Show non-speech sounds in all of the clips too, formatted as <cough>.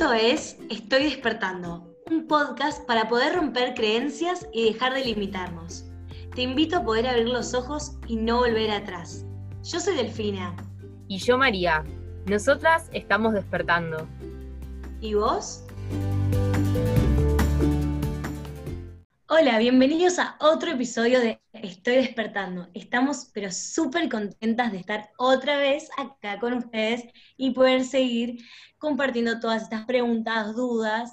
Esto es Estoy despertando, un podcast para poder romper creencias y dejar de limitarnos. Te invito a poder abrir los ojos y no volver atrás. Yo soy Delfina. Y yo María. Nosotras estamos despertando. ¿Y vos? Hola, bienvenidos a otro episodio de Estoy despertando. Estamos pero súper contentas de estar otra vez acá con ustedes y poder seguir compartiendo todas estas preguntas, dudas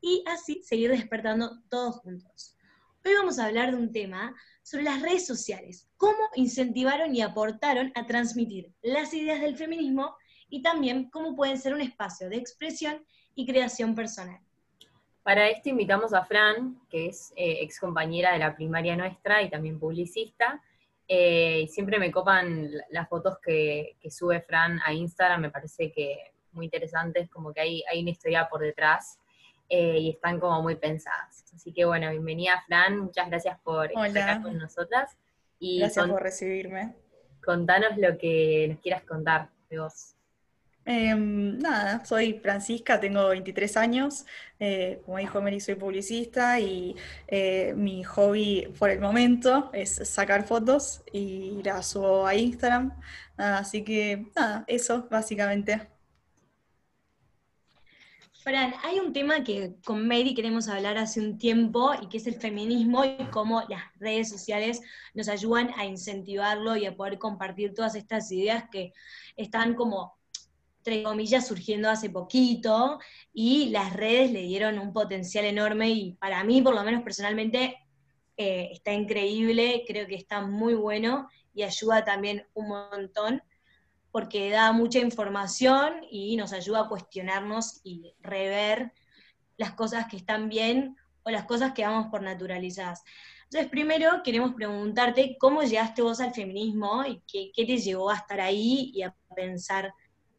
y así seguir despertando todos juntos. Hoy vamos a hablar de un tema sobre las redes sociales, cómo incentivaron y aportaron a transmitir las ideas del feminismo y también cómo pueden ser un espacio de expresión y creación personal. Para esto invitamos a Fran, que es eh, ex compañera de la primaria nuestra y también publicista. Eh, siempre me copan las fotos que, sube Fran a Instagram, me parece que muy interesantes, como que hay, hay una historia por detrás eh, y están como muy pensadas. Así que bueno, bienvenida Fran, muchas gracias por estar con nosotras. Y gracias por recibirme. Contanos lo que nos quieras contar de vos. Em, nada, soy Francisca, tengo 23 años, eh, como dijo Mary, soy publicista y eh, mi hobby por el momento es sacar fotos y las subo a Instagram, así que nada, eso básicamente. Fran, hay un tema que con Mary queremos hablar hace un tiempo y que es el feminismo y cómo las redes sociales nos ayudan a incentivarlo y a poder compartir todas estas ideas que están como entre comillas, surgiendo hace poquito y las redes le dieron un potencial enorme y para mí, por lo menos personalmente, eh, está increíble, creo que está muy bueno y ayuda también un montón porque da mucha información y nos ayuda a cuestionarnos y rever las cosas que están bien o las cosas que vamos por naturalizadas. Entonces, primero queremos preguntarte cómo llegaste vos al feminismo y qué, qué te llevó a estar ahí y a pensar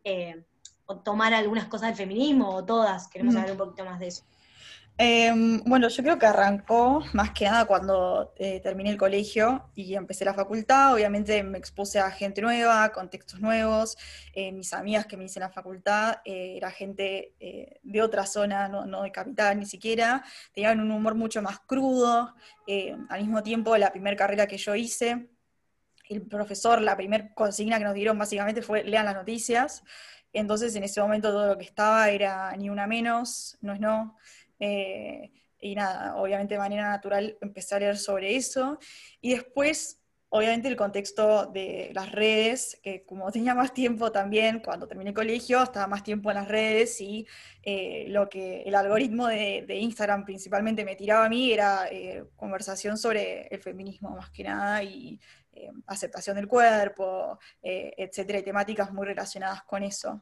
eh, o tomar algunas cosas del feminismo o todas? Queremos saber un poquito más de eso. Em, bueno, yo creo que arrancó más que nada cuando eh, terminé el colegio y empecé la facultad. Obviamente me expuse a gente nueva, contextos nuevos. Eh, mis amigas que me hice en la facultad era gente de otra zona, no, no, de capital ni siquiera. Tenían un humor mucho más crudo. al mismo tiempo, la primera carrera que yo hice, el profesor, la primera consigna que nos dieron básicamente fue lean las noticias. Entonces en ese momento todo lo que estaba era ni una menos, no es no. Eh, y nada, obviamente de manera natural empecé a leer sobre eso. Y después, obviamente el contexto de las redes, que como <laughs> tenía más tiempo también, cuando terminé el colegio, estaba más tiempo en las redes y eh, lo que el algoritmo de, Instagram principalmente me tiraba a mí era eh, conversación sobre el feminismo más que nada y eh, aceptación del cuerpo, eh, etcétera, y temáticas muy relacionadas con eso.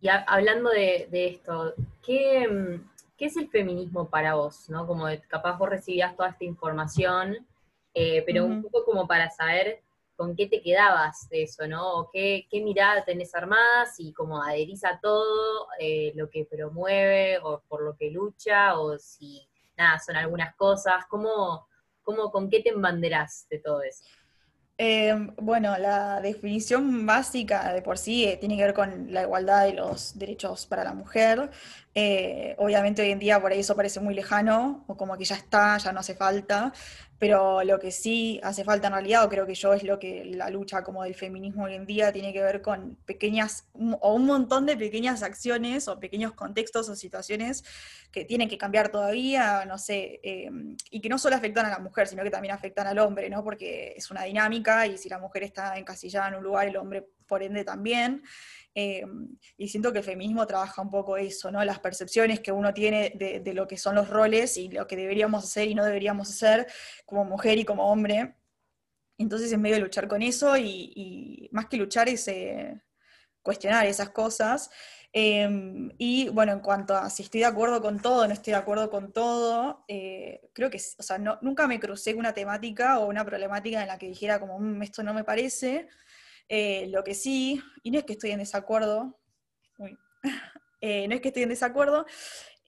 Y hablando de, esto, ¿qué, es el feminismo para vos? ¿no? Como capaz vos recibías toda esta información, eh, pero un poco como para saber con qué te quedabas de eso, ¿no? O qué, mirada tenés armada, si como adherís a todo lo que promueve o por lo que lucha, o si nada, son algunas cosas, ¿cómo, ¿Cómo, ¿Con qué te embanderás de todo eso? Em, bueno, la definición básica de por sí eh, tiene que ver con la igualdad de los derechos para la mujer. Eh, obviamente hoy en día por ahí eso parece muy lejano, o como que ya está, ya no hace falta, pero lo que sí hace falta en realidad, o creo que yo es lo que la lucha como del feminismo hoy en día tiene que ver con pequeñas, o un montón de pequeñas acciones, o pequeños contextos o situaciones que tienen que cambiar todavía, no sé, em, y que no solo afectan a la mujer, sino que también afectan al hombre, ¿no? Porque es una dinámica, y si la mujer está encasillada en un lugar, el hombre por ende también. Eh, y siento que el feminismo trabaja un poco eso, ¿no? Las percepciones que uno tiene de, lo que son los roles y lo que deberíamos hacer y no deberíamos hacer como mujer y como hombre. Entonces es medio luchar con eso y, más que luchar es eh, cuestionar esas cosas. Em, y bueno, en cuanto a si estoy de acuerdo con todo, no estoy de acuerdo con todo, eh, creo que, o sea, nunca me crucé con una temática o una problemática en la que dijera como, mm, esto no me parece, eh, lo que sí, y no es que estoy en desacuerdo, <laughs> eh, no es que estoy en desacuerdo,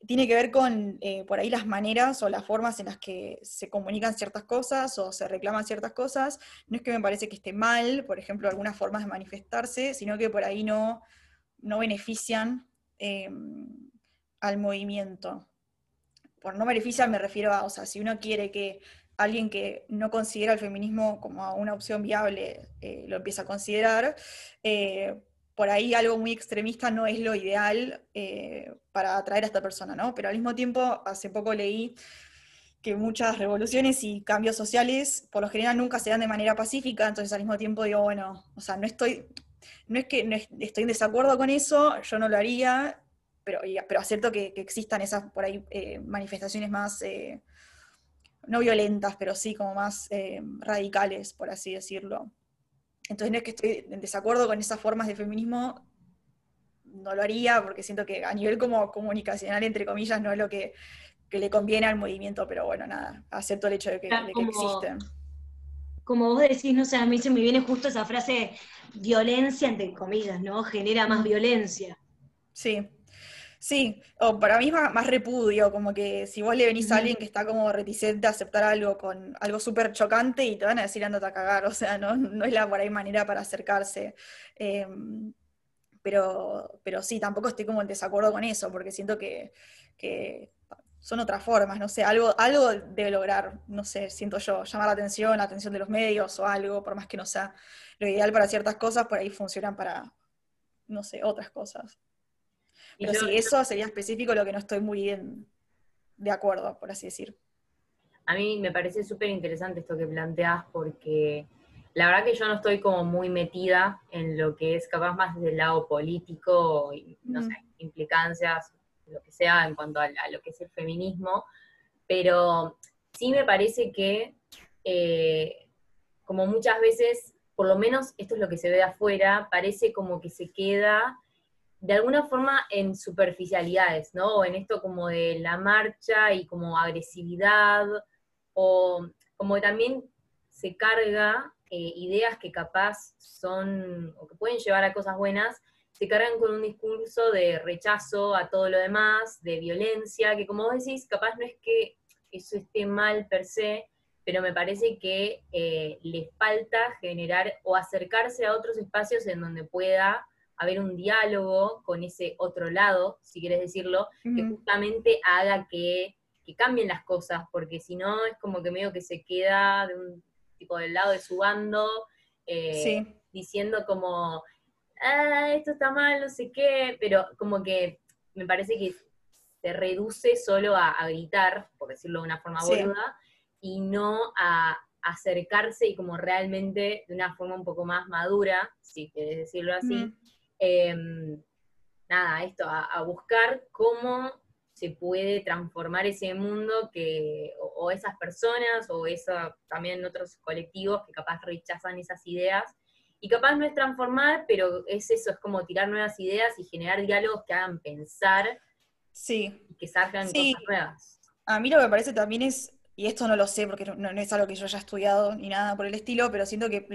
tiene que ver con eh, por ahí las maneras o las formas en las que se comunican ciertas cosas o se reclaman ciertas cosas. No es que me parece que esté mal, por ejemplo, algunas formas de manifestarse, sino que por ahí no, no benefician al movimiento. Por no benefician me refiero a, o sea, si uno quiere que alguien que no considera el feminismo como una opción viable eh, lo empieza a considerar, eh, por ahí algo muy extremista no es lo ideal para atraer a esta persona, ¿no? Pero al mismo tiempo, hace poco leí que muchas revoluciones y cambios sociales por lo general nunca se dan de manera pacífica, entonces al mismo tiempo digo, bueno, o sea, no estoy, no es que estoy en desacuerdo con eso, yo no lo haría, pero, pero acepto que, existan esas por ahí eh, manifestaciones más, eh, no violentas, pero sí como más eh, radicales, por así decirlo. Entonces no es que estoy en desacuerdo con esas formas de feminismo, no lo haría porque siento que a nivel como comunicacional, entre comillas, no es lo que que le conviene al movimiento, pero bueno, nada, acepto el hecho de que, existen. Como vos decís, no sé, a mí se me viene justo esa frase, violencia entre comillas, ¿no? Genera más violencia. Sí, sí, o para mí es más, repudio, como que si vos le venís a alguien que está como reticente a aceptar algo con algo súper chocante y te van a decir andate a cagar, <laughs> o sea, no, no es la por ahí manera para acercarse. Em, pero, pero sí, tampoco estoy como en desacuerdo con eso, porque siento que, que son otras formas, no sé, algo, algo debe lograr, no sé, siento yo, llamar la atención, la atención de los medios o algo, por más que no sea lo ideal para ciertas cosas, por ahí funcionan para, no sé, otras cosas. Pero sí, eso sería específico lo que no estoy muy bien de acuerdo, por así decir. A mí me parece súper interesante esto que planteas porque la verdad que yo no estoy como muy metida en lo que es capaz más del lado político, y, no sé, implicancias lo que sea en cuanto a, lo que es el feminismo, pero sí me parece que, eh, como muchas veces, por lo menos esto es lo que se ve de afuera, parece como que se queda de alguna forma en superficialidades, ¿no? O en esto como de la marcha y como agresividad, o como también se carga eh, ideas que capaz son, o que pueden llevar a cosas buenas, se cargan con un discurso de rechazo a todo lo demás, de violencia, que como vos decís, capaz no es que eso esté mal per se, pero me parece que eh, les falta generar o acercarse a otros espacios en donde pueda haber un diálogo con ese otro lado, si quieres decirlo, que justamente haga que, cambien las cosas, porque si no es como que medio que se queda de un tipo del lado de su bando, eh, diciendo como ah, esto está mal, no sé qué, pero como que me parece que se reduce solo a, gritar, por decirlo de una forma boluda, y no a acercarse y como realmente de una forma un poco más madura, si quieres decirlo así, em, nada, esto, a, buscar cómo se puede transformar ese mundo que, o, esas personas, o esa, también otros colectivos que capaz rechazan esas ideas, y capaz no es transformar, pero es eso, es como tirar nuevas ideas y generar diálogos que hagan pensar sí. y que salgan cosas nuevas. A mí lo que me parece también es y esto no lo sé porque no, es algo que yo haya estudiado ni nada por el estilo, pero siento que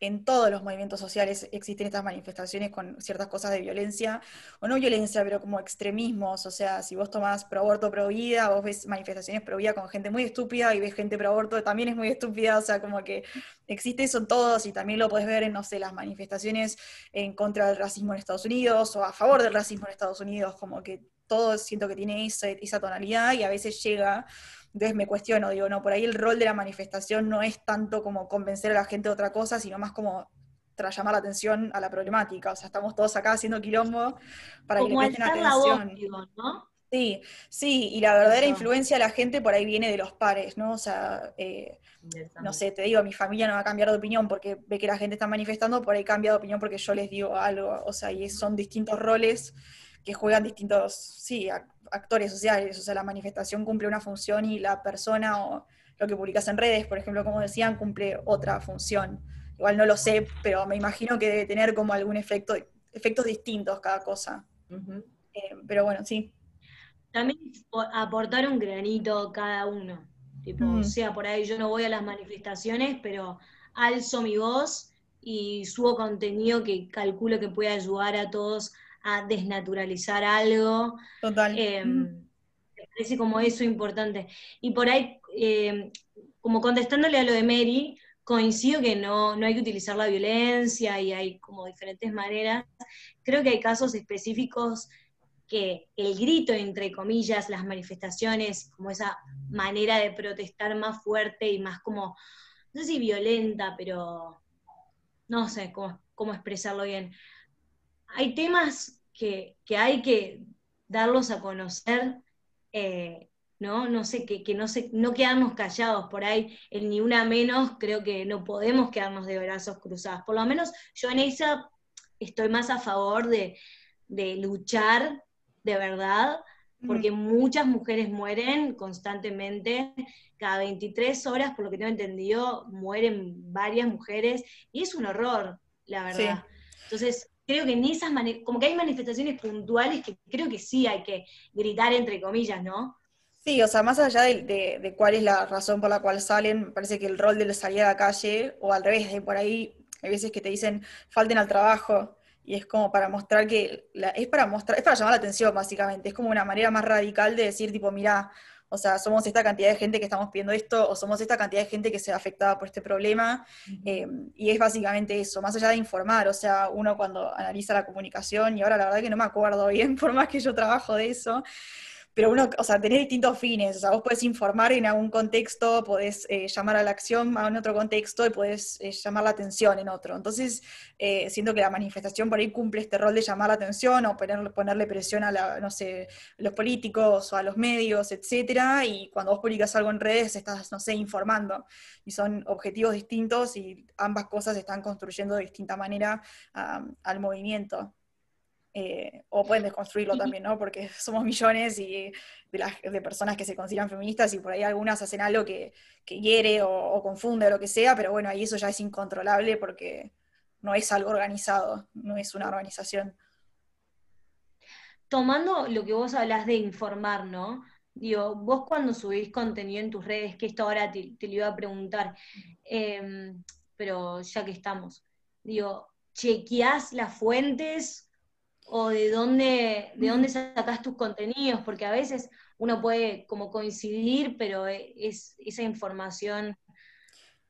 en todos los movimientos sociales existen estas manifestaciones con ciertas cosas de violencia, o no violencia, pero como extremismos, o sea, si vos tomás pro aborto, pro vida, vos ves manifestaciones pro vida con gente muy estúpida y ves gente pro aborto también es muy estúpida, o sea, como que existe eso en todos y también lo podés ver en, no sé, las manifestaciones en contra del racismo en Estados Unidos o a favor del racismo en Estados Unidos, como que todo siento que tiene esa tonalidad y a veces llega entonces me cuestiono, digo, no, por ahí el rol de la manifestación no es tanto como convencer a la gente de otra cosa, sino más como tras llamar la atención a la problemática. O sea, estamos todos acá haciendo quilombo para que le presten atención. ¿no? Sí, sí, y la verdadera influencia de la gente por ahí viene de los pares, ¿no? O sea, eh, no sé, te digo, mi familia no va a cambiar de opinión porque ve que la gente está manifestando, por ahí cambia de opinión porque yo les digo algo, o sea, y son distintos roles que juegan distintos, sí, actores sociales, o sea, la manifestación cumple una función y la persona o lo que publicas en redes, por ejemplo, como decían, cumple otra función. Igual no lo sé, pero me imagino que debe tener como algún efecto, efectos distintos cada cosa. Eh, pero bueno, sí. También aportar un granito cada uno. Tipo, o sea, por ahí yo no voy a las manifestaciones, pero alzo mi voz y subo contenido que calculo que puede ayudar a todos a desnaturalizar algo. Total. Eh, me parece como eso importante. Y por ahí, eh, como contestándole a lo de Mary, coincido que no, no hay que utilizar la violencia y hay como diferentes maneras. Creo que hay casos específicos que el grito, entre comillas, las manifestaciones, como esa manera de protestar más fuerte y más como, no sé si violenta, pero no sé cómo, cómo expresarlo bien. Hay temas que, hay que darlos a conocer, eh, ¿no? No sé, que, no, sé, no quedarnos callados por ahí, el ni una menos, creo que no podemos quedarnos de brazos cruzados. Por lo menos yo en esa estoy más a favor de, de luchar de verdad, porque muchas mujeres mueren constantemente, cada 23 horas, por lo que tengo entendido, mueren varias mujeres, y es un horror, la verdad. Entonces, creo que en esas como que hay manifestaciones puntuales que creo que sí hay que gritar entre comillas, ¿no? Sí, o sea, más allá de, cuál es la razón por la cual salen, parece que el rol de salir a la calle, o al revés, de por ahí, hay veces que te dicen falten al trabajo, y es como para mostrar que, es para mostrar, es para llamar la atención básicamente, es como una manera más radical de decir tipo, mira, o sea, somos esta cantidad de gente que estamos pidiendo esto, o somos esta cantidad de gente que se ha afectada por este problema, eh, y es básicamente eso, más allá de informar, o sea, uno cuando analiza la comunicación, y ahora la verdad que no me acuerdo bien, <laughs> por más que yo trabajo de eso, pero uno, o sea, tenés distintos fines, o sea, vos podés informar en algún contexto, podés eh, llamar a la acción en otro contexto y podés eh, llamar la atención en otro. Entonces, eh, siento que la manifestación por ahí cumple este rol de llamar la atención o ponerle, ponerle presión a la, no sé, los políticos o a los medios, etcétera, y cuando vos publicas algo en redes estás, no sé, informando, y son objetivos distintos y ambas cosas están construyendo de distinta manera al movimiento. Eh, o pueden desconstruirlo también, ¿no? Porque <laughs> somos millones y de, las, de personas que se consideran feministas y por ahí algunas hacen algo que, que hiere o, confunde o lo que sea, pero bueno, ahí eso ya es incontrolable porque no es algo organizado, no es una organización. Tomando lo que vos hablas de informar, ¿no? Digo, vos cuando subís contenido en tus redes, que esto ahora te, lo iba a preguntar, em, pero ya que estamos, digo, ¿chequeás las fuentes o de dónde, de dónde sacas tus contenidos, porque a veces uno puede como coincidir, pero e, es, esa información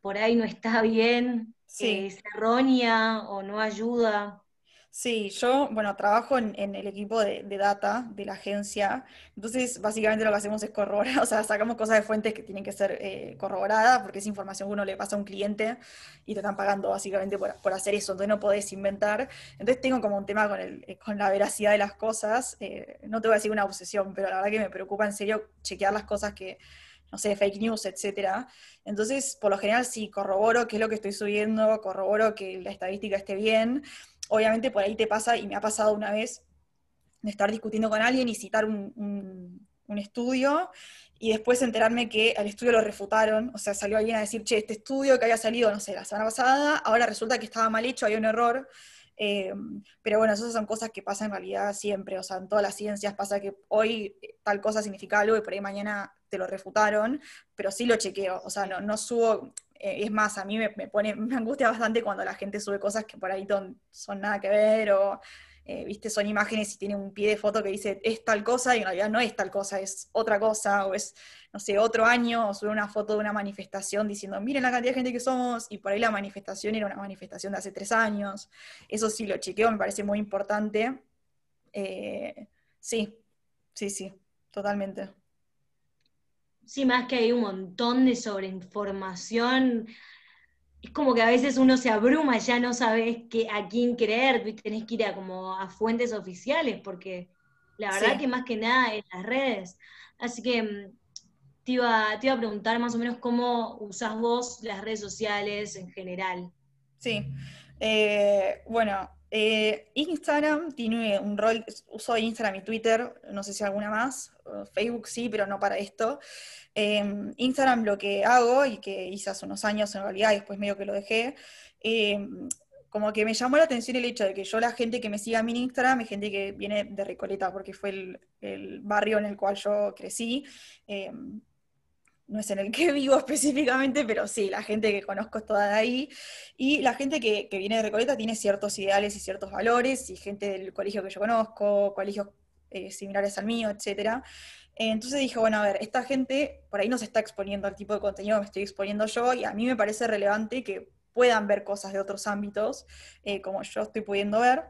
por ahí no está bien, es errónea o no ayuda. Sí, yo, bueno, trabajo en, el equipo de, data de la agencia, entonces básicamente lo que hacemos es corroborar, <laughs> o sea, sacamos cosas de fuentes que tienen que ser eh, corroboradas, porque es información que uno le pasa a un cliente y te están pagando básicamente por, hacer eso, entonces no podés inventar. Entonces tengo como un tema con, eh, la veracidad de las cosas, eh, no te voy a decir una obsesión, pero la verdad que me preocupa en serio chequear las cosas que, no sé, fake news, etcétera. Entonces, por lo general, sí, corroboro qué es lo que estoy subiendo, corroboro que la estadística esté bien, obviamente por ahí te pasa, y me ha pasado una vez, de estar discutiendo con alguien y citar un, estudio y después enterarme que al estudio lo refutaron, o sea, salió alguien a decir, che, este estudio que había salido, no sé, la semana pasada, ahora resulta que estaba mal hecho, había un error. Eh, pero bueno, esas son cosas que pasan en realidad siempre, o sea, en todas las ciencias pasa que hoy tal cosa significa algo y por ahí mañana te lo refutaron, pero sí lo chequeo, o sea, no, no subo, eh, es más, a mí me, pone, <laughs> me angustia bastante cuando la gente sube cosas que por ahí son nada que ver o, eh, viste, son imágenes y tiene un pie de foto que dice es tal cosa y en realidad no es tal cosa, es otra cosa o es, no sé, otro año o sube una foto de una manifestación diciendo miren la cantidad de gente que somos y por ahí la manifestación era una manifestación de hace tres años. Eso sí lo chequeo, me parece muy importante. Eh, sí, sí, sí, totalmente. Sí, más que hay un montón de sobreinformación. Es como que a veces uno se abruma, ya no sabes qué, a quién creer, tenés que ir a, como a fuentes oficiales, porque la verdad que más que nada en las redes. Así que mm, te iba, te iba a preguntar más o menos cómo usás vos las redes sociales en general. Sí, eh, bueno, eh, Instagram tiene un rol, uso Instagram y Twitter, no sé si alguna más, Facebook sí, pero no para esto. Em, Instagram lo que hago, y que hice hace unos años en realidad, y después medio que lo dejé, em, como que me llamó la atención el hecho de que yo la gente que me siga a mi Instagram es gente que viene de Recoleta, porque fue el, barrio en el cual yo crecí. No es en el que <laughs> vivo específicamente, pero sí, la gente que conozco es toda de ahí. Y la gente que, viene de Recoleta tiene ciertos ideales y ciertos valores, y gente del colegio que yo conozco, colegios eh, similares al mío, etc. Entonces dije, bueno, a ver, esta gente por ahí no se está exponiendo al tipo de contenido que me estoy exponiendo yo y a mí me parece relevante que puedan ver cosas de otros ámbitos, eh, como yo estoy pudiendo ver.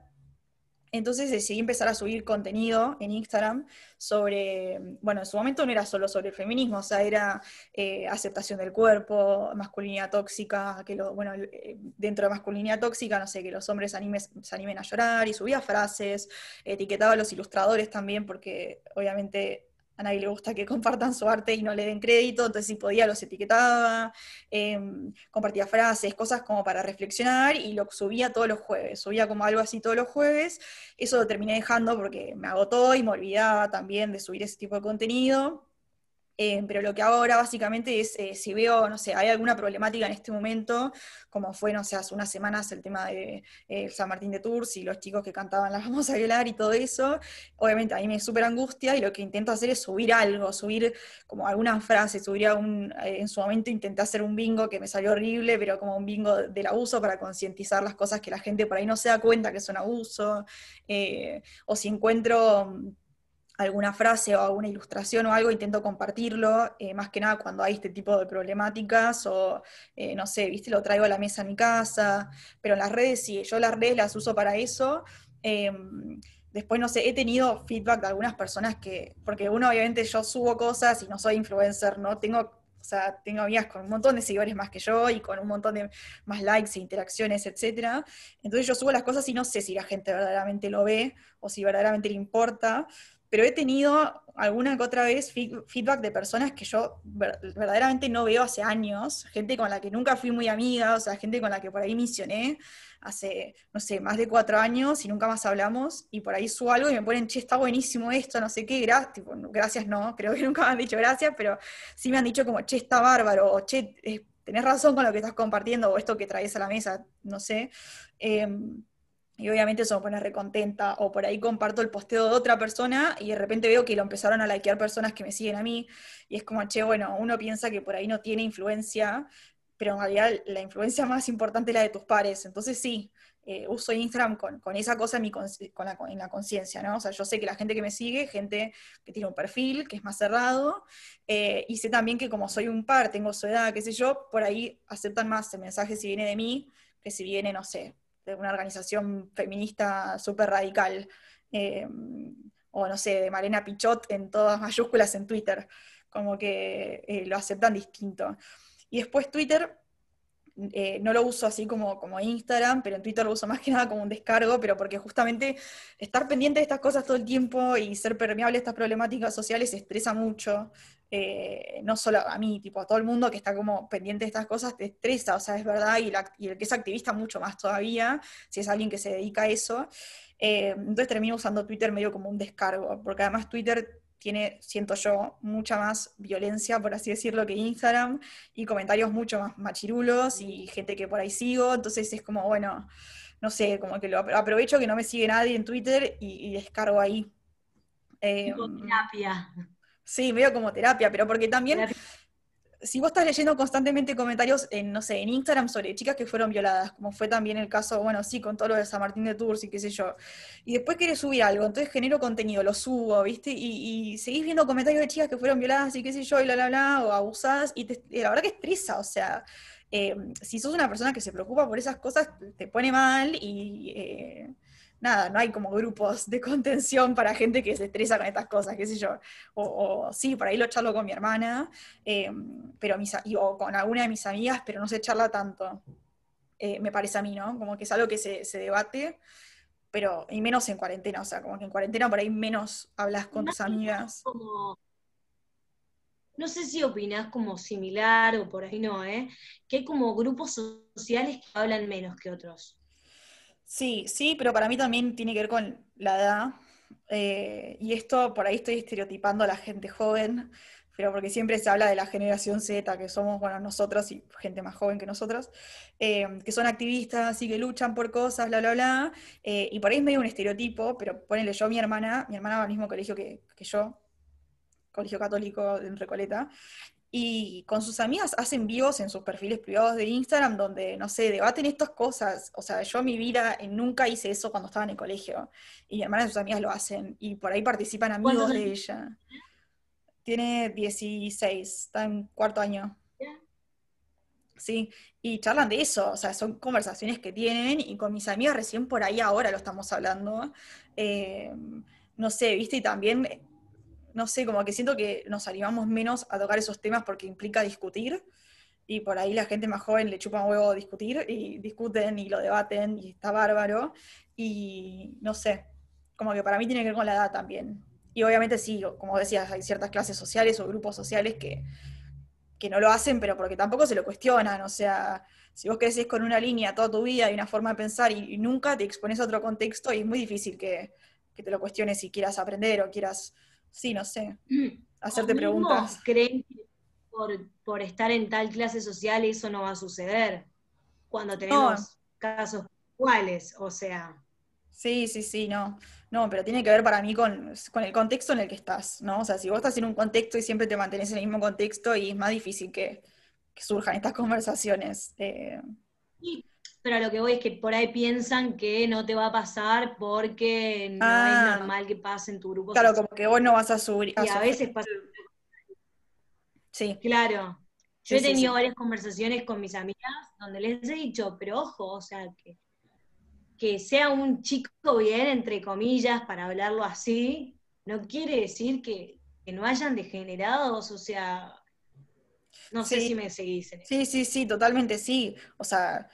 Entonces decidí empezar a subir contenido en Instagram sobre, bueno, en su momento no era solo sobre el feminismo, o sea, era eh, aceptación del cuerpo, masculinidad tóxica, que lo, bueno, eh, dentro de masculinidad tóxica, no sé, que los hombres se animen a llorar, y subía frases, etiquetaba a los ilustradores también, porque obviamente a nadie le gusta que compartan su arte y no le den crédito, entonces si podía los etiquetaba, em, compartía frases, cosas como para reflexionar y lo subía todos los jueves, subía como algo así todos los jueves, eso lo terminé dejando porque me agotó y me olvidaba también de subir ese tipo de contenido. Eh, pero lo que hago ahora básicamente es, eh, si veo, no sé, hay alguna problemática en este momento, como fue, no sé, hace unas semanas el tema de eh, San Martín de Tours y los chicos que cantaban las vamos a violar y todo eso, obviamente a mí me súper angustia y lo que intento hacer es subir algo, subir como alguna frase, subir un, en su momento intenté hacer un bingo que me salió horrible, pero como un bingo del abuso para concientizar las cosas que la gente por ahí no se da cuenta que es un abuso, o si encuentro alguna frase o alguna ilustración o algo, intento compartirlo, eh, más que nada cuando hay este tipo de problemáticas o, eh, no sé, viste, lo traigo a la mesa en mi casa, pero en las redes sí, yo las redes las uso para eso. Em, después, no sé, he tenido feedback de algunas personas que, porque uno obviamente yo subo cosas y no soy influencer, ¿no? Tengo o sea, tengo amigas con un montón de seguidores más que yo y con un montón de más likes e interacciones, etc. Entonces yo subo las cosas y no sé si la gente verdaderamente lo ve o si verdaderamente le importa pero he tenido alguna que otra vez feedback de personas que yo verdaderamente no veo hace años, gente con la que nunca fui muy amiga, o sea, gente con la que por ahí misioné hace, no sé, más de cuatro años y nunca más hablamos, y por ahí subo algo y me ponen, che, está buenísimo esto, no sé qué, gracias, gracias no, creo que <laughs> nunca me han dicho gracias, pero sí me han dicho como, che, está bárbaro, o che, eh, tenés razón con lo que estás compartiendo, o esto que traes a la mesa, no sé. Em, y obviamente eso me pone recontenta, o por ahí comparto el posteo de otra persona y de repente veo que lo empezaron a likear personas que me siguen a mí, y es como, che, bueno, uno piensa que por ahí no tiene influencia, pero en realidad la influencia <laughs> más importante es la de tus pares, entonces sí, eh, uso Instagram con, esa cosa en, mi con la, en la conciencia, ¿no? O sea, yo sé que la gente que me sigue, gente que tiene un perfil, que es más cerrado, eh, y sé también que como soy un par, tengo su edad, qué sé yo, por ahí aceptan más el mensaje si viene de mí, que si viene, no sé, de una organización feminista súper radical, eh, o no sé, de Marina Pichot en todas mayúsculas en Twitter, como que eh, lo aceptan distinto. Y después Twitter, eh, no lo uso así como, como Instagram, pero en Twitter lo uso más que nada como un descargo, pero porque justamente estar pendiente de estas cosas todo el tiempo y ser permeable a estas problemáticas sociales estresa mucho. Eh, no solo a mí, tipo a todo el mundo que está como pendiente de estas cosas, te estresa, o sea, es verdad, y, el que es activista mucho más todavía, si es alguien que se dedica a eso. Eh, entonces termino usando Twitter medio como un descargo, porque además Twitter tiene, siento yo, mucha más violencia, por así decirlo, que Instagram, y comentarios mucho más machirulos y gente que por ahí sigo, entonces es como, bueno, no sé, como que lo aprovecho que no me sigue nadie en Twitter y, descargo ahí. Eh, terapia. Sí, medio como terapia, pero porque también, si vos estás leyendo constantemente comentarios en, no sé, en Instagram sobre chicas que fueron violadas, como fue también el caso, bueno, sí, con todo lo de San Martín de Tours y qué sé yo, y después querés subir algo, entonces genero contenido, lo subo, ¿viste? Y, seguís viendo comentarios de chicas que fueron violadas y qué sé yo, y la, la, bla, o abusadas, y, la verdad que estresa, o sea, eh, si sos una persona que se preocupa por esas cosas, te pone mal y... Eh, nada, no hay como grupos de contención para gente que se estresa con estas cosas, qué sé yo. O, sí, por ahí lo charlo con mi hermana, em, pero mis, o con alguna de mis amigas, pero no se charla tanto. Eh, me parece a mí, ¿no? Como que es algo que se, debate, pero y menos en cuarentena, o sea, como que en cuarentena por ahí menos hablas con tus amigas. no sé si opinás como similar o por ahí no, ¿eh? Que hay como grupos sociales que hablan menos que otros. Sí, sí, pero para mí también tiene que ver con la edad. Eh, y esto por ahí estoy estereotipando a la gente joven, pero porque siempre se habla de la generación Z, que somos, bueno, nosotras y gente más joven que nosotras, eh, que son activistas y que luchan por cosas, bla, bla, bla. Eh, y por ahí es medio un estereotipo, pero ponele yo, mi hermana, mi hermana va al mismo colegio que, que yo, colegio católico en Recoleta, y con sus amigas hacen vivos en sus perfiles privados de Instagram donde, no sé, debaten estas cosas. O sea, yo en mi vida nunca hice eso cuando estaba en el colegio. Y mi hermana y sus amigas lo hacen. Y por ahí participan amigos de ella. tiene 16, está en cuarto año. Sí, y charlan de eso, o sea, son conversaciones que tienen y con mis amigas recién por ahí ahora lo estamos hablando. Eh, no sé, viste, y también, no sé, como que siento que nos animamos menos a tocar esos temas porque implica discutir y por ahí la gente más joven le chupa un huevo discutir y discuten y lo debaten y está bárbaro. Y no sé, como que para mí tiene que ver con la edad también. Y obviamente sí, como decías, hay ciertas clases sociales o grupos sociales que, que no lo hacen, pero porque tampoco se lo cuestionan. O sea, si vos creces con una línea toda tu vida y una forma de pensar y, nunca te expones a otro contexto, y es muy difícil que, te lo cuestiones si quieras aprender o quieras, sí, no sé, mm. hacerte preguntas. ¿Creen que por, estar en tal clase social eso no va a suceder? Cuando tenemos casos iguales, o sea. Sí, sí, sí, no. No, pero tiene que ver para mí con, el contexto en el que estás, ¿no? O sea, si vos estás en un contexto y siempre te mantenés en el mismo contexto y es más difícil que, surjan estas <laughs> conversaciones. Eh. Sí, pero lo que voy es que por ahí piensan que no te va a pasar porque no es ah. normal que pase en tu grupo. Claro, como que vos no vas a subir. y a veces pasa. Sí. Claro. Yo he tenido varias conversaciones con mis amigas donde les he dicho, pero ojo, o sea, que que sea un chico bien, entre comillas, para hablarlo así, no quiere decir que, no hayan degenerados, o sea, no sé si me seguís. sí, sí, sí, totalmente sí. O sea,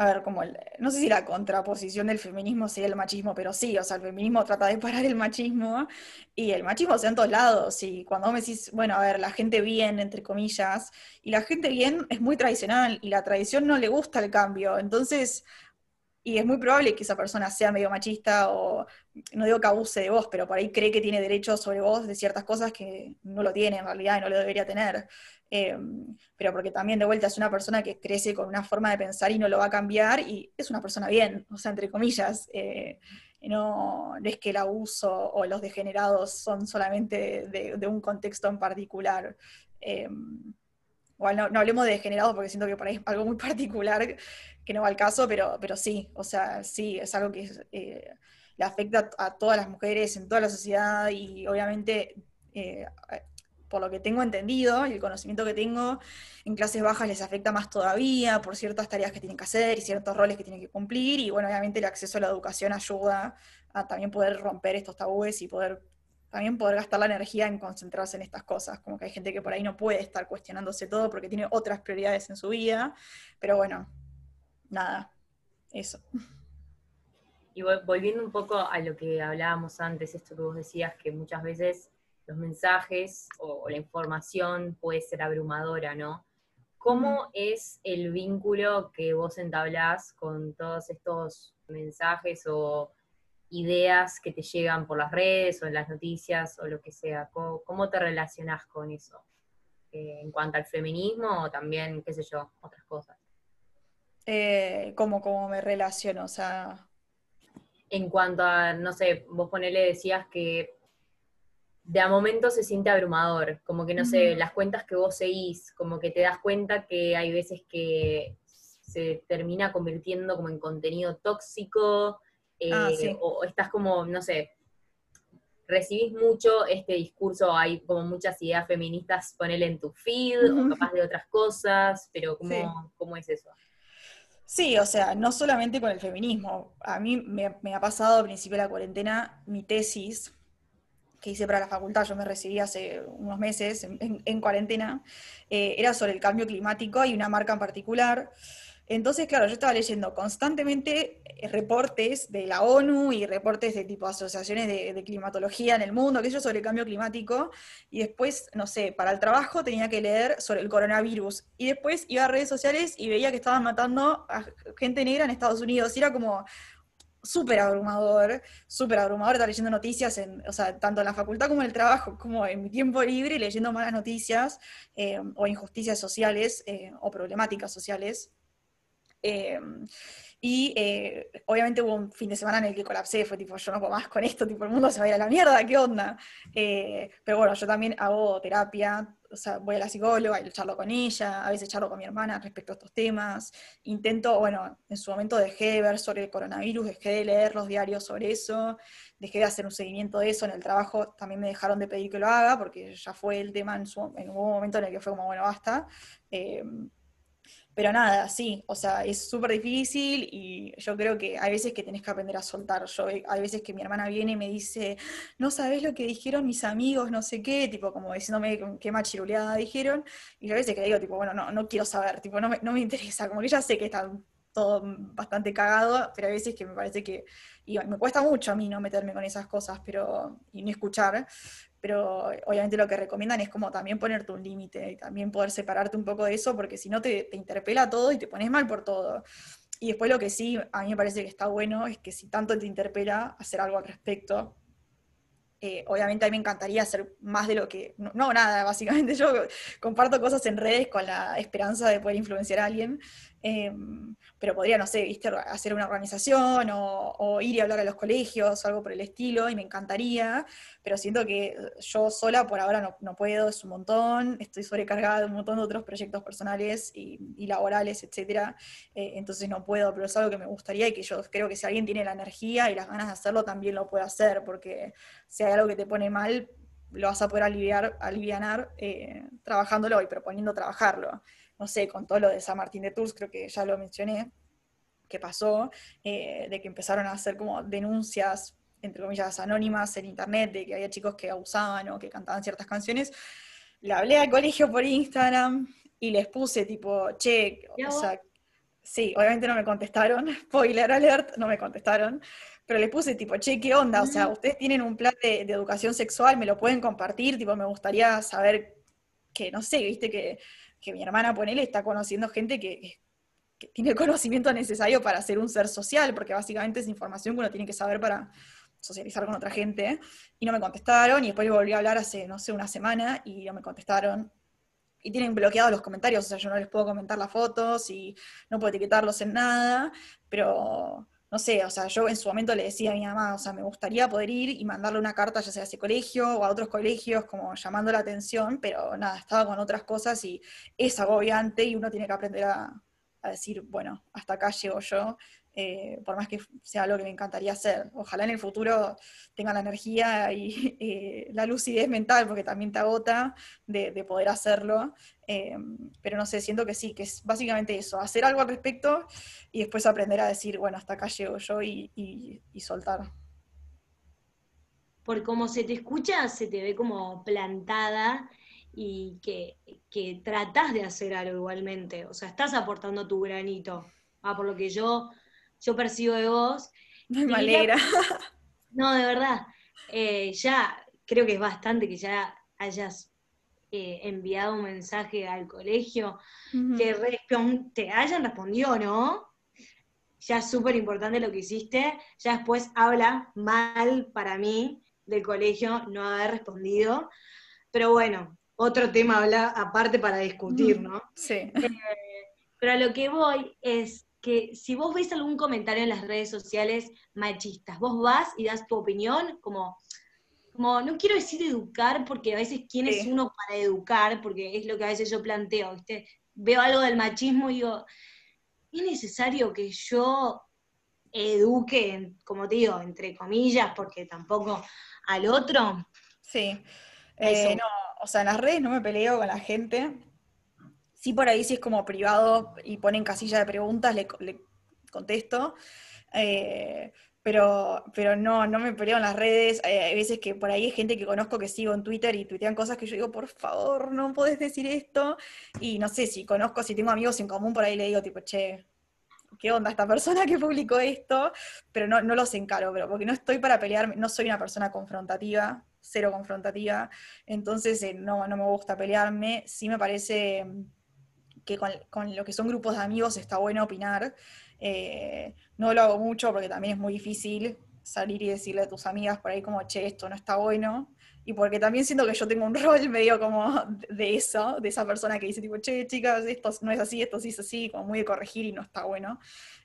a ver, como el, no sé si la contraposición del feminismo sería el machismo, pero sí, o sea, el feminismo trata de parar el machismo y el machismo está en todos lados. Y cuando me decís, bueno, a ver, la gente bien, entre comillas, y la gente bien es muy tradicional y la tradición no le gusta el cambio. Entonces, y es muy probable que esa persona sea medio machista o, no digo que abuse de vos, pero por ahí cree que tiene derecho sobre vos de ciertas cosas que no lo tiene en realidad y no lo debería tener. Em, pero porque también de vuelta es una persona que crece con una forma de pensar y no lo va a cambiar y es una persona bien, o sea, entre comillas. Eh, no, es que el abuso o los degenerados son solamente de, un contexto en particular. Em, igual no, hablemos de degenerados porque siento que por ahí es algo muy particular que no va al caso, pero, pero sí, o sea, sí, es algo que eh, le afecta a todas las mujeres en toda la sociedad y obviamente, eh, por lo que tengo entendido y el conocimiento que tengo, en clases bajas les afecta más todavía por ciertas tareas que tienen que hacer y ciertos roles que tienen que cumplir y bueno, obviamente el acceso a la educación ayuda a también poder romper estos tabúes y poder también poder gastar la energía en concentrarse en estas cosas, como que hay gente que por ahí no puede estar cuestionándose todo porque tiene otras prioridades en su vida, pero bueno, nada, eso. Y volviendo un poco a lo que hablábamos antes, esto que vos decías, que muchas veces los mensajes o, la información puede ser abrumadora, ¿no? ¿Cómo es el vínculo que vos entablás con todos estos mensajes o ideas que te llegan por las redes o en las noticias o lo que sea? ¿Cómo, te relacionás con eso? Eh, en cuanto al feminismo o también, qué sé yo, otras cosas eh, cómo, me relaciono, o sea... En cuanto a, no sé, vos ponele, decías que de a momento se siente abrumador, como que, no sé, las cuentas que vos seguís, como que te das cuenta que hay veces que se termina convirtiendo como en contenido tóxico, ah, eh, o, estás como, no sé, recibís mucho este discurso, hay como muchas ideas feministas, ponele en tu feed, o capaz de otras cosas, pero ¿cómo, ¿cómo es eso? Sí, o sea, no solamente con el feminismo. A mí me, ha pasado a principio de la cuarentena mi tesis que hice para la facultad, yo me recibí hace unos meses en, cuarentena, eh, era sobre el cambio climático y una marca en particular. Entonces, claro, yo estaba leyendo constantemente eh, reportes de la ONU y reportes de tipo asociaciones de, climatología en el mundo, que yo sobre el cambio climático, y después, no sé, para el trabajo tenía que leer sobre el coronavirus, y después iba a redes sociales y veía que estaban matando a gente negra en Estados Unidos, y era como súper abrumador, súper abrumador estar leyendo noticias, en, o sea, tanto en la facultad como en el trabajo, como en mi tiempo libre, leyendo malas noticias eh, o injusticias sociales eh, o problemáticas sociales. Em, Y eh, obviamente hubo un fin de semana en el que colapsé, fue tipo, yo no puedo más con esto, tipo, el mundo se va a ir a la mierda, ¿qué onda? Eh, pero bueno, yo también hago terapia, o sea, voy a la psicóloga y charlo con ella, a veces charlo con mi hermana respecto a estos temas. Intento, bueno, en su momento dejé de ver sobre el coronavirus, dejé de leer los diarios sobre eso, dejé de hacer un seguimiento de eso. En el trabajo también me dejaron de pedir que lo haga, porque ya fue el tema en, un momento en el que fue como, bueno, basta. Eh, pero nada, sí, o sea, es súper difícil y yo creo que hay veces que tenés que aprender a soltar. Yo, hay veces que mi hermana viene y me dice, no sabes lo que dijeron mis amigos, no sé qué, tipo como diciéndome qué machiruleada dijeron. Y yo a veces que digo, tipo, bueno, no, no quiero saber, tipo, no me, no me interesa, como que ya sé que está todo bastante cagado, pero hay veces que me parece que, y me cuesta mucho a mí no meterme con esas cosas, pero, y ni escuchar, pero obviamente lo que recomiendan es como también ponerte un límite y también poder separarte un poco de eso, porque si no te, te, interpela todo y te pones mal por todo. Y después lo que sí, a mí me parece que está bueno es que si tanto te interpela, hacer algo al respecto. Eh, obviamente a mí me encantaría hacer más de lo que, no, no, nada, <laughs> básicamente yo comparto cosas en redes con la esperanza de poder influenciar a alguien, Em, pero podría, no sé, ¿viste? hacer una organización o, ir y hablar a los colegios o algo por el estilo, y me encantaría, pero siento que yo sola por ahora no, puedo, es un montón, estoy sobrecargada de un montón de otros proyectos personales y, laborales, etc. Eh, entonces no puedo, pero es algo que me gustaría y que yo creo que si alguien tiene la energía y las ganas de hacerlo, también lo puede hacer, porque si hay algo que te pone mal, lo vas a poder aliviar, alivianar eh, trabajándolo y proponiendo trabajarlo no sé, con todo lo de San Martín de Tours, creo que ya lo mencioné, que pasó, eh, de que empezaron a hacer como denuncias, entre comillas, anónimas en internet, de que había chicos que abusaban o que cantaban ciertas canciones. Le hablé al colegio por Instagram y les puse tipo, che, o sea, sí, obviamente no me contestaron, <laughs> spoiler alert, no me contestaron, pero les puse tipo, che, ¿qué onda? O sea, ustedes tienen un plan de, de educación sexual, me lo pueden compartir, tipo, me gustaría saber que, no sé, viste que que mi hermana, ponele, está conociendo gente que, tiene el conocimiento necesario para ser un ser social, porque básicamente es información que uno tiene que saber para socializar con otra gente, y no me contestaron, y después volví a hablar hace, no sé, una semana, y no me contestaron, y tienen bloqueados los comentarios, o sea, yo no les puedo comentar las fotos, y no puedo etiquetarlos en nada, pero no sé, o sea, yo en su momento le decía a mi mamá, o sea, me gustaría poder ir y mandarle una carta, ya sea a ese colegio o a otros colegios, como llamando la atención, pero nada, estaba con otras cosas y es agobiante y uno tiene que aprender a, a decir, bueno, hasta acá llego yo, eh, por más que sea lo que me encantaría hacer. Ojalá en el futuro tenga la energía y <laughs> eh, la lucidez mental, porque también te agota de, poder hacerlo. Eh, pero no sé, siento que sí, que es básicamente eso, hacer algo al respecto y después aprender a decir, bueno, hasta acá llego yo y, soltar. Por como se te escucha, se te ve como plantada y que, que tratás de hacer algo igualmente. O sea, estás aportando tu granito. Ah, por lo que yo yo percibo de vos. <laughs> Me alegra. <laughs> No, de verdad. Eh, ya creo que es bastante que ya hayas eh, enviado un mensaje al colegio, que te hayan respondido, ¿no? Ya es súper importante lo que hiciste. Ya después habla mal para mí del colegio no haber respondido. Pero bueno, otro tema habla aparte para discutir, ¿no? Sí. Eh, pero a lo que voy es que si vos ves algún comentario en las redes sociales machistas, vos vas y das tu opinión, como, como no quiero decir educar, porque a veces quién es uno para educar, porque es lo que a veces yo planteo, ¿viste? Veo algo del machismo y digo, ¿es necesario que yo eduque, como te digo, entre comillas, porque tampoco al otro? Sí. Eh, no, o sea, en las redes no me peleo con la gente, Sí, por ahí si es como privado y ponen casilla de preguntas, le, contesto. Eh, pero, pero no, no me peleo en las redes. Eh, hay veces que por ahí hay gente que conozco que sigo en Twitter y tuitean cosas que yo digo, por favor, no podés decir esto. Y no sé, si conozco, si tengo amigos en común, por ahí le digo, tipo, che, ¿qué onda esta persona que publicó esto? Pero no, no los encaro, pero porque no estoy para pelearme, no soy una persona confrontativa, cero confrontativa, entonces eh, no, no me gusta pelearme. Sí me parece que con, lo que son grupos de amigos está bueno opinar. Eh, no lo hago mucho porque también es muy difícil salir y decirle a tus amigas por ahí como, che, esto no está bueno, y porque también siento que yo tengo un <laughs> rol medio como de eso, de esa persona que dice tipo, che, chicas, esto no es así, esto sí es así, como muy de corregir y no está bueno.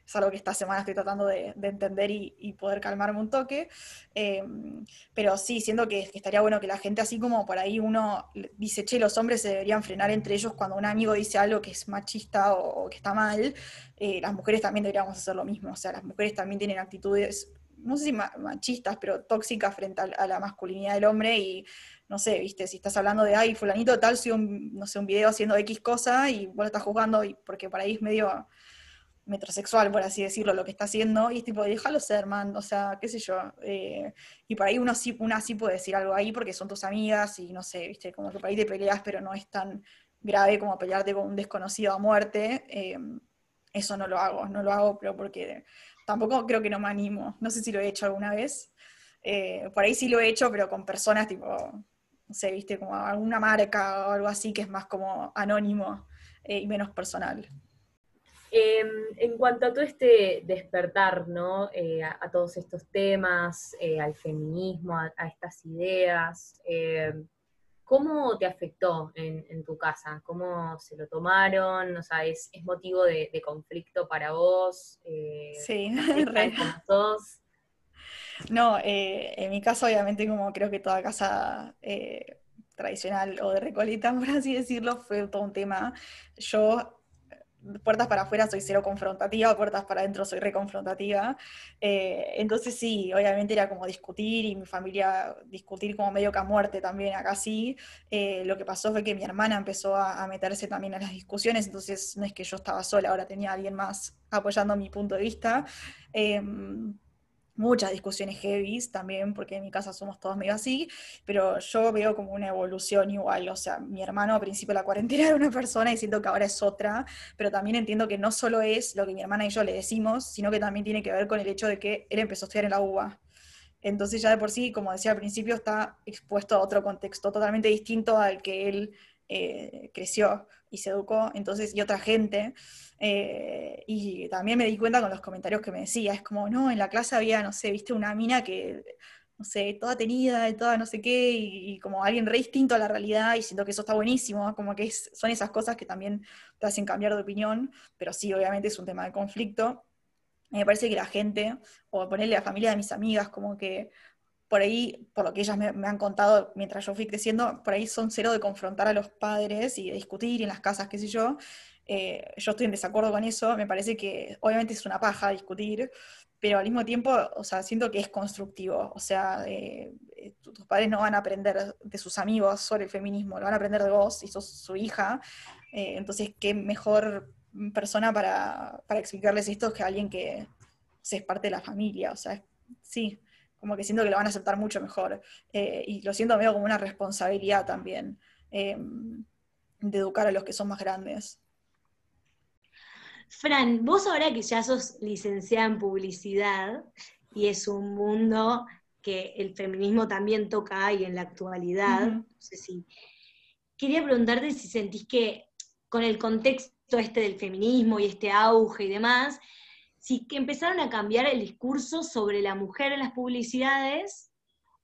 Es algo que esta semana estoy tratando de, entender y, poder calmarme un toque. Em, pero sí, siento que, estaría bueno que la gente, así como por ahí uno dice, che, los hombres se deberían frenar entre ellos cuando un amigo dice algo que es machista o, que está mal, eh, las mujeres también deberíamos hacer lo mismo. O sea, las mujeres también tienen actitudes no sé si machistas, pero tóxicas frente a, la masculinidad del hombre y no sé, viste, si estás hablando de, ay, fulanito tal, si un, no sé, un video haciendo X cosa y vos lo estás juzgando y porque por ahí es medio metrosexual, por así decirlo, lo que está haciendo, y es tipo, déjalo ser, man, o sea, qué sé yo, eh, y por ahí uno sí, una sí puede decir algo ahí porque son tus amigas y no sé, viste, como que por ahí te peleas, pero no es tan grave como pelearte con un desconocido a muerte, eh, eso no lo hago, no lo hago, pero porque tampoco creo que no me animo. No sé si lo he hecho alguna vez. Eh, por ahí sí lo he hecho, pero con personas tipo, no sé, viste, como alguna marca o algo así que es más como anónimo eh, y menos personal. Em, en cuanto a todo este despertar, ¿no? Eh, a, todos estos temas, al feminismo, a, estas ideas, ¿Cómo te afectó en, tu casa? ¿Cómo se lo tomaron? O sea, ¿es, motivo de, conflicto para vos? Eh, sí, sos? <laughs> No, eh, en mi caso obviamente como creo que toda casa eh, tradicional o de recoleta, <laughs> por así decirlo, fue todo un tema. Yo puertas para afuera soy cero confrontativa, puertas para adentro soy reconfrontativa. Eh, entonces sí, obviamente era como discutir y mi familia discutir como medio que a muerte también, acá sí. Eh, lo que pasó fue que mi hermana empezó a, meterse también en las discusiones, entonces no es que yo estaba sola, ahora tenía alguien más apoyando mi punto de vista. Em, muchas discusiones heavy también, porque en mi casa somos todos medio así, pero yo veo como una evolución igual, o sea, mi hermano al principio de la cuarentena <laughs> era una persona y siento que ahora es otra, pero también entiendo que no solo es lo que mi hermana y yo le decimos, sino que también tiene que ver con el hecho de que él empezó a estudiar en la UBA. Entonces ya de por sí, como decía al principio, está expuesto a otro contexto totalmente distinto al que él eh, creció y se educó, entonces, y otra gente. Eh, y también me di cuenta con los comentarios que me decía, es como, no, en la clase había, no sé, viste una mina que, no sé, toda tenida, y toda no sé qué, y, como alguien re distinto a la realidad, y siento que eso está buenísimo, como que son esas cosas que también te hacen cambiar de opinión, pero sí, obviamente es un tema de conflicto. Me parece que la gente, o ponerle la familia de mis amigas, como que por ahí, por lo que ellas me, han contado mientras yo fui creciendo, por ahí son cero de confrontar a los padres y de discutir en las casas, qué sé yo, eh, yo estoy en desacuerdo con eso, me parece que obviamente es una paja discutir, pero al mismo tiempo, o sea, siento que es constructivo, o sea, eh, eh, tus padres no van a aprender de sus amigos sobre el feminismo, lo van a aprender de vos y sos su hija, entonces qué mejor persona para, explicarles esto que alguien que es parte de la familia, o sea, sí, como que siento que lo van a aceptar mucho mejor, y lo siento medio como una responsabilidad también de educar a los que son más grandes. Fran, vos ahora que ya sos licenciada en publicidad y es un mundo que el feminismo también toca ahí en la actualidad, no sé si. Quería preguntarte si sentís que con el contexto este del feminismo y este auge y demás, si empezaron a cambiar el discurso sobre la mujer en las publicidades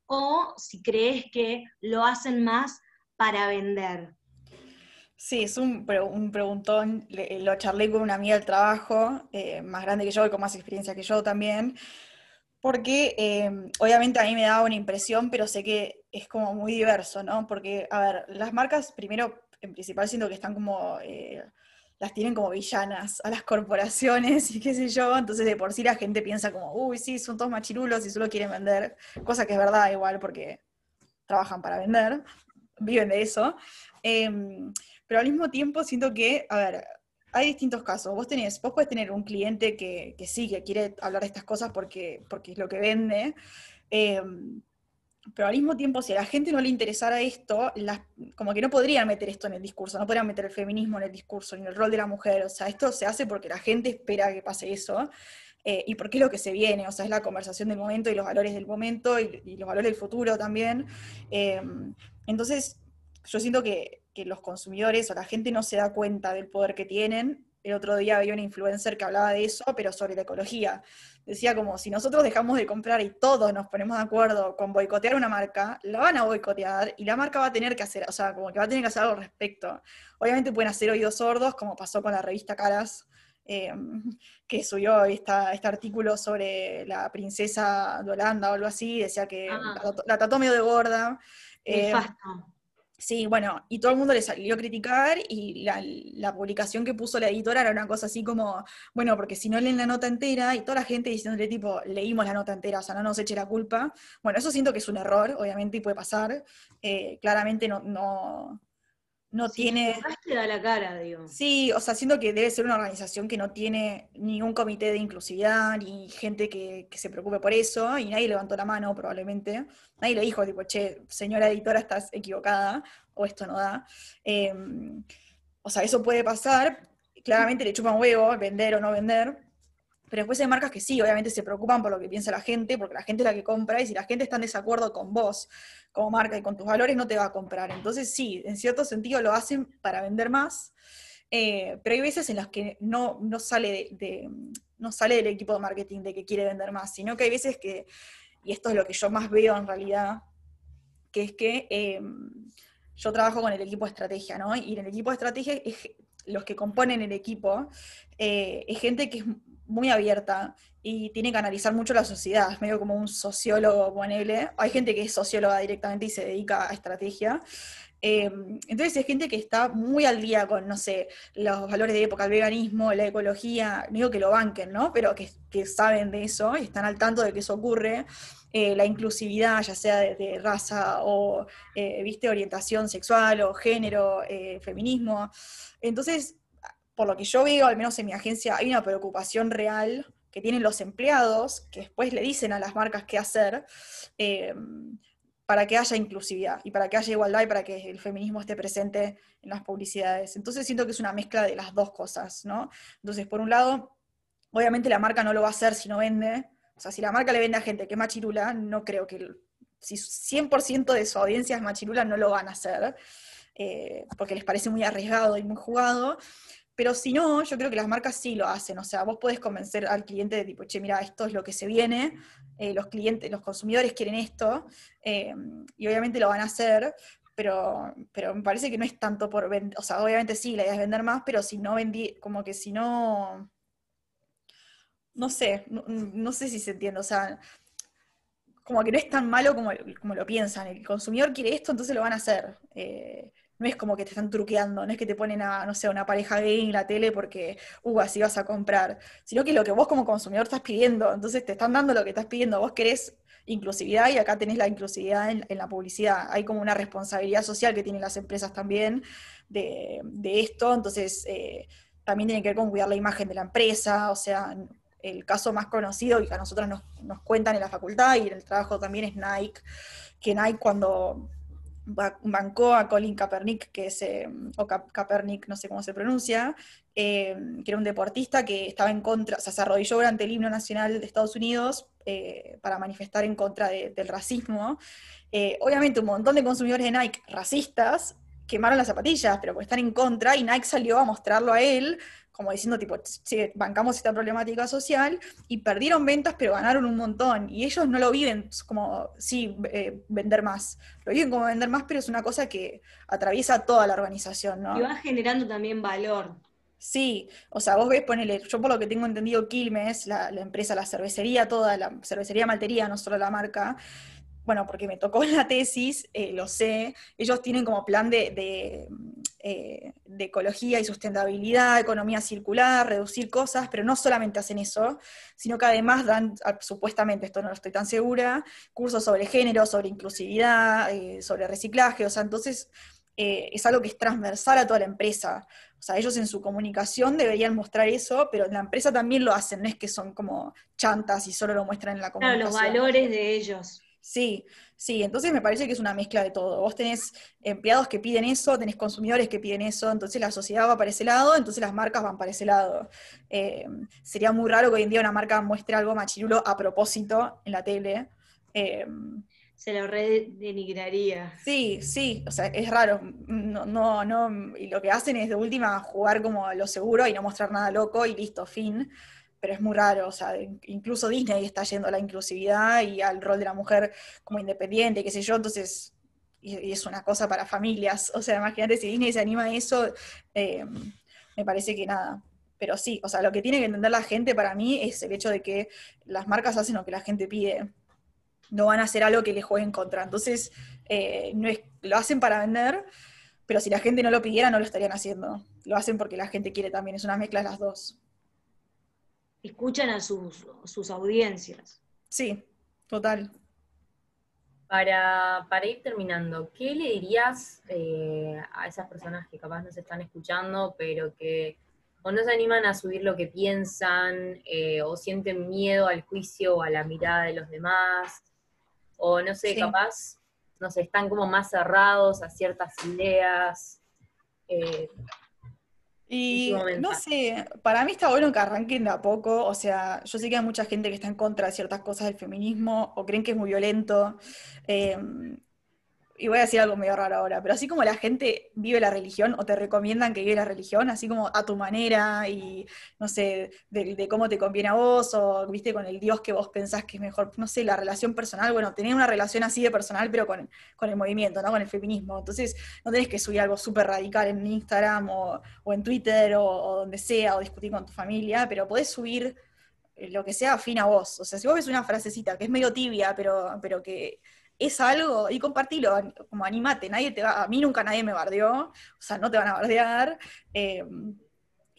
o si crees que lo hacen más para vender. Sí, es un, un preguntón. lo charlé con una amiga del trabajo, eh, más grande que yo y con más experiencia que yo también, porque em, obviamente a mí me daba una impresión, pero sé que es como muy diverso, ¿no? Porque, a ver, las marcas, primero, en principal siento que están como, eh, las tienen como villanas a las corporaciones y qué sé yo, entonces de por sí la gente piensa como, uy, sí, son todos machirulos y solo quieren vender, cosa que es verdad igual porque trabajan para vender, viven de eso. Em, pero al mismo tiempo siento que, a ver, hay distintos casos. Vos tenés, vos puedes tener un cliente que, sí, que quiere hablar de estas cosas porque, porque es lo que vende, em, pero al mismo tiempo, si a la gente no le interesara esto, como que no podrían meter esto en el discurso, no podrían meter el feminismo en el discurso, ni el rol de la mujer. O sea, esto se hace porque la gente espera que pase eso. Eh, y porque es lo que se viene, o sea, es la conversación del momento y los valores del momento y, los valores del futuro también. Em, entonces, yo siento que, los consumidores o la gente no se da cuenta del poder que tienen el otro día había una influencer que hablaba de eso, pero sobre la ecología. Decía como, si nosotros dejamos de comprar y todos nos ponemos de acuerdo con boicotear una marca, la van a boicotear y la marca va a tener que hacer, o sea, como que va a tener que hacer algo al respecto. Obviamente pueden hacer oídos sordos, como pasó con la revista Caras, eh, que subió este artículo sobre la princesa de Holanda o algo así, decía que ah. la, trató medio de gorda. Eh, Sí, bueno, y todo el mundo le salió a criticar y la, publicación que puso la editora era una cosa así como, bueno, porque si no leen la nota entera y toda la gente diciéndole tipo, leímos la nota entera, o sea, no nos eche la culpa. Bueno, eso siento que es un error, obviamente, y puede pasar. Eh, claramente no, no, no tiene... Te da la cara, digo. Sí, o sea, siento que debe ser una organización que no tiene ningún comité de inclusividad, ni gente que, se preocupe por eso, y nadie levantó la mano probablemente. Nadie le dijo, tipo, che, señora editora, estás equivocada, o esto no da. Em, o sea, eso puede pasar, claramente le chupan huevo, vender o no vender, pero después hay marcas que sí, obviamente se preocupan por lo que piensa la gente, porque la gente es la que compra, y si la gente está en desacuerdo con vos como marca y con tus valores, no te va a comprar. Entonces sí, en cierto sentido lo hacen para vender más, eh, pero hay veces en las que no, no, sale de, no sale del equipo de marketing de que quiere vender más, sino que hay veces que, y esto es lo que yo más veo en realidad, que es que em, yo trabajo con el equipo de estrategia, ¿no? Y en el equipo de estrategia, los que componen el equipo, eh, es gente que es muy abierta y tiene que analizar mucho la sociedad, es medio como un sociólogo, ponele. Hay gente que es socióloga directamente y se dedica a estrategia. Em, entonces es gente que está muy al día con, no sé, los valores de época, el veganismo, la ecología, no digo que lo banquen, ¿no? Pero que, saben de eso y están al tanto de que eso ocurre. Eh, la inclusividad, ya sea de, raza o, eh, viste, orientación sexual o género, eh, feminismo. Entonces, por lo que yo veo, al menos en mi agencia, hay una preocupación real que tienen los empleados, que después le dicen a las marcas qué hacer, eh, para que haya inclusividad y para que haya igualdad y para que el feminismo esté presente en las publicidades. Entonces siento que es una mezcla de las dos cosas, ¿no? Entonces, por un lado, obviamente la marca no lo va a hacer si no vende. O sea, si la marca le vende a gente que es machirula, no creo que, si 100% de su audiencia es machirula, no lo van a hacer, eh, porque les parece muy arriesgado y muy jugado. Pero si no, yo creo que las marcas sí lo hacen. O sea, vos podés convencer al cliente de tipo, che, mira, esto es lo que se viene, eh, los clientes, los consumidores quieren esto, eh, y obviamente lo van a hacer, pero, pero me parece que no es tanto por vender, o sea, obviamente sí, la idea es vender más, pero si no vendí, como que si no, no sé, no, sé si se entiende, o sea, como que no es tan malo como, como, lo piensan, el consumidor quiere esto, entonces lo van a hacer. Eh, no es como que te están truqueando, no es que te ponen a, no sé, una pareja gay en la tele porque, uh, así vas a comprar, sino que lo que vos como consumidor estás pidiendo, entonces te están dando lo que estás pidiendo, vos querés inclusividad y acá tenés la inclusividad en, la publicidad, hay como una responsabilidad social que tienen las empresas también de, esto, entonces eh, también tiene que ver con cuidar la imagen de la empresa, o sea, el caso más conocido y que a nosotros nos, nos cuentan en la facultad y en el trabajo también es Nike, que Nike cuando bancó a Colin Kaepernick, que es, eh, o Kaepernick, no sé cómo se pronuncia, eh, que era un deportista que estaba en contra, se arrodilló durante el himno nacional de Estados Unidos eh, para manifestar en contra del racismo. obviamente un montón de consumidores de Nike racistas quemaron las zapatillas, pero pues están en contra, y Nike salió a mostrarlo a él como diciendo, tipo, bancamos esta problemática social, y perdieron ventas, pero ganaron un montón. Y ellos no lo viven como, sí, eh, vender más. Lo viven como vender más, pero es una cosa que atraviesa toda la organización, ¿no? Y va generando también valor. Sí, o sea, vos ves, ponele, yo por lo que tengo entendido, Quilmes, la, la empresa, la cervecería, toda la cervecería Maltería, no solo la marca, bueno, porque me tocó en <laughs> la tesis, eh, lo sé, ellos tienen como plan de, eh, de, ecología y sustentabilidad, economía circular, reducir cosas, pero no solamente hacen eso, sino que además dan, ah, supuestamente, esto no lo estoy tan segura, cursos sobre género, sobre inclusividad, eh, sobre reciclaje, o sea, entonces es algo que es transversal a toda la empresa. O sea, ellos en su comunicación deberían mostrar eso, pero en la empresa también lo hacen, no es que son como chantas y solo lo muestran en la comunicación. Claro, los valores de ellos. Sí, sí, entonces me parece que es una mezcla de todo. Vos tenés empleados que piden eso, tenés consumidores que piden eso, entonces la sociedad va para ese lado, entonces las marcas van para ese lado. Eh, sería muy raro que hoy en día una marca muestre algo machirulo a propósito en la tele. Eh, Se lo redenigraría. Sí, sí, o sea, es raro. No, no, no, y lo que hacen es de última jugar como lo seguro y no mostrar nada loco y listo, fin. Pero es muy raro, o sea, incluso Disney está yendo a la inclusividad y al rol de la mujer como independiente, qué sé yo, entonces, y, es una cosa para familias. <laughs> O sea, imagínate si Disney se anima a eso, eh, me parece que nada. Pero sí, o sea, lo que tiene que entender la gente para mí es el hecho de que las marcas hacen lo que la gente pide no van a hacer algo que les juegue en contra. Entonces, eh, no es, lo hacen para vender, pero si la gente no lo pidiera, no lo estarían haciendo. Lo hacen porque la gente quiere también, es una mezcla de las dos. Escuchan a sus, sus audiencias. Sí, total. Para, ir terminando, ¿qué le dirías eh, a esas personas que capaz no se están escuchando, pero que o no se animan a subir lo que piensan, eh, o sienten miedo al juicio o a la mirada de los demás, o no sé, capaz, no sé, están como más cerrados a ciertas ideas. Eh, y no sé, para mí está bueno que arranquen de a poco, o sea, yo sé que hay mucha gente que está en contra de ciertas cosas del feminismo o creen que es muy violento. Eh, y voy a decir algo medio raro ahora, pero así como la gente vive la religión o te recomiendan que vive la religión, así como a tu manera y no sé, de, cómo te conviene a vos o viste con el Dios que vos pensás que es mejor, no sé, la relación personal, bueno, tener una relación así de personal, pero con, el movimiento, ¿no? Con el feminismo. Entonces, no tenés que subir algo súper radical en Instagram o, en Twitter o, o, donde sea o discutir con tu familia, pero podés subir eh, lo que sea afín a vos. O sea, si vos ves una frasecita que es medio tibia, pero, pero que es algo, y compartilo, como animate, nadie te va, a mí nunca nadie me bardeó, o sea, no te van a bardear, eh,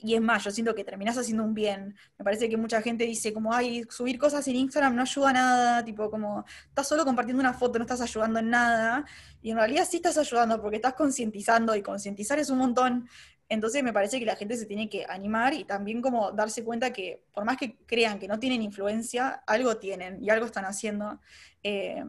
y es más, yo siento que terminás haciendo un bien. Me parece que mucha gente dice como, ay, subir cosas en Instagram no ayuda a nada, tipo como, estás solo compartiendo una foto, no estás ayudando en nada, y en realidad sí estás ayudando porque estás concientizando, y concientizar es un montón. Entonces me parece que la gente se tiene que animar y también como darse cuenta que por más que crean que no tienen influencia, algo tienen y algo están haciendo. Eh,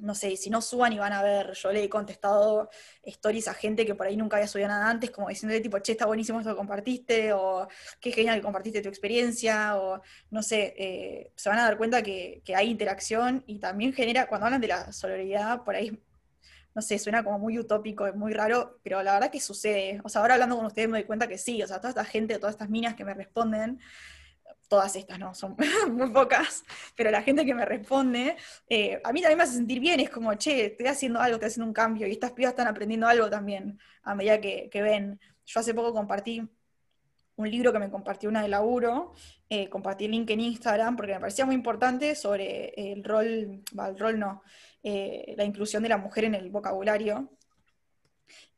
no sé, si no suban y van a ver, yo le he contestado stories a gente que por ahí nunca había subido nada antes, como diciéndole tipo, che, está buenísimo esto que compartiste, o qué genial que compartiste tu experiencia, o no sé, eh, se van a dar cuenta que, hay interacción y también genera, cuando hablan de la solidaridad, por ahí, no sé, suena como muy utópico, muy raro, pero la verdad que sucede. O sea, ahora hablando con ustedes me doy cuenta que sí, o sea, toda esta gente, todas estas minas que me responden, todas estas no, son <laughs> muy pocas, pero la gente que me responde, eh, a mí también me hace sentir bien, es como, che, estoy haciendo algo, estoy haciendo un cambio, y estas pibas están aprendiendo algo también, a medida que, ven. Yo hace poco compartí un libro que me compartió una de laburo, eh, compartí el link en Instagram, porque me parecía muy importante sobre el rol, el rol no, eh, la inclusión de la mujer en el vocabulario,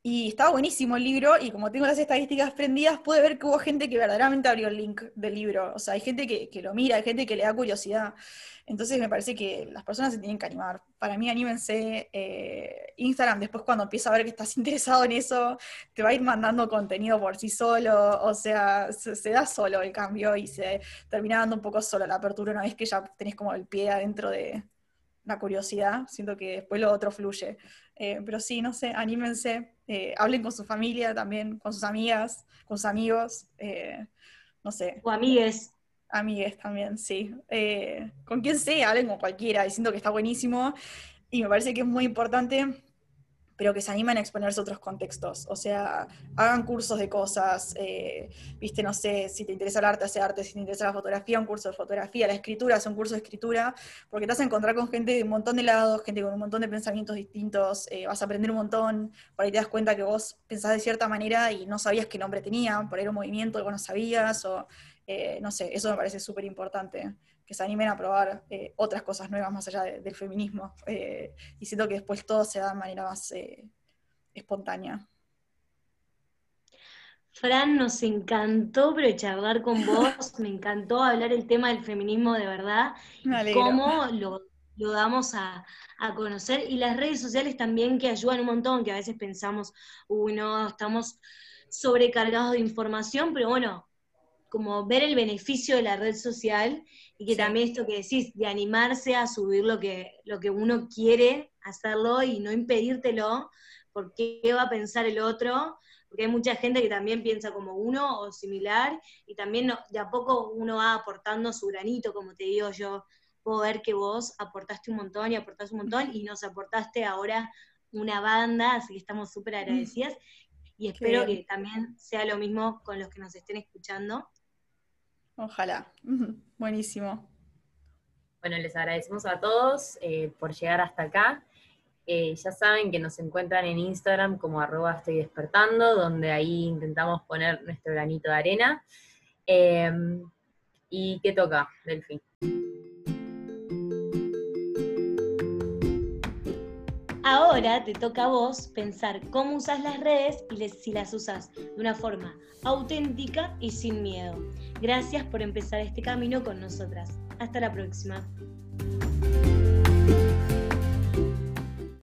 y estaba buenísimo el libro, y como tengo las estadísticas prendidas, pude ver que hubo gente que verdaderamente abrió el link del libro. O sea, hay gente que, lo mira, hay gente que le da curiosidad. Entonces me parece que las personas se tienen que animar. Para mí, anímense. Eh, Instagram, después cuando empieza a ver que estás <laughs> interesado en eso, te va a ir mandando contenido por sí solo. O sea, se, da solo el cambio y se termina dando un poco solo la apertura una vez que ya tenés como el pie adentro de la curiosidad. Siento que después lo otro fluye. Eh, pero sí, no sé, anímense eh, hablen con su familia también, con sus amigas, con sus amigos, eh, no sé. O amigues. Amigues también, sí. Eh, con quien sea, hablen con cualquiera, diciendo que está buenísimo. Y me parece que es muy importante pero que se animen a exponerse a otros contextos. O sea, hagan cursos de cosas, eh, viste, no sé, si te interesa el arte, hace arte, si te interesa la fotografía, un curso de fotografía, la escritura, hace un curso de escritura, porque te vas a encontrar con gente de un montón de lados, gente con un montón de pensamientos distintos, eh, vas a aprender un montón, por ahí te das cuenta que vos pensás de cierta manera y no sabías qué nombre tenía, por ahí era un movimiento que vos no sabías, o eh, no sé, eso me parece súper importante que se animen a probar eh, otras cosas nuevas más allá del feminismo. Eh, y siento que después todo se da de manera más eh, espontánea. Fran, nos encantó pero charlar con <laughs> vos, me encantó hablar el tema del feminismo de verdad, cómo lo, damos a, conocer, y las redes sociales también que ayudan un montón, que a veces pensamos, uy, no, estamos sobrecargados de información, pero bueno, como ver el beneficio de la red social y que también esto que decís, de animarse a subir lo que, lo que uno quiere hacerlo y no impedírtelo, porque qué va a pensar el otro, porque hay mucha gente que también piensa como uno o similar, y también de a poco uno va aportando su granito, como te digo yo, puedo ver que vos aportaste un montón y aportaste un montón y nos aportaste ahora una banda, así que estamos súper agradecidas y espero que también sea lo mismo con los que nos estén escuchando. Ojalá. Buenísimo. Bueno, les agradecemos a todos eh, por llegar hasta acá. Eh, ya saben que nos encuentran en Instagram como arroba estoy despertando, donde ahí intentamos poner nuestro granito de arena. Em, ¿Y qué toca, Delphi? Ahora te toca a vos pensar cómo usas las redes y si las usas de una forma auténtica y sin miedo. Gracias por empezar este camino con nosotras. Hasta la próxima.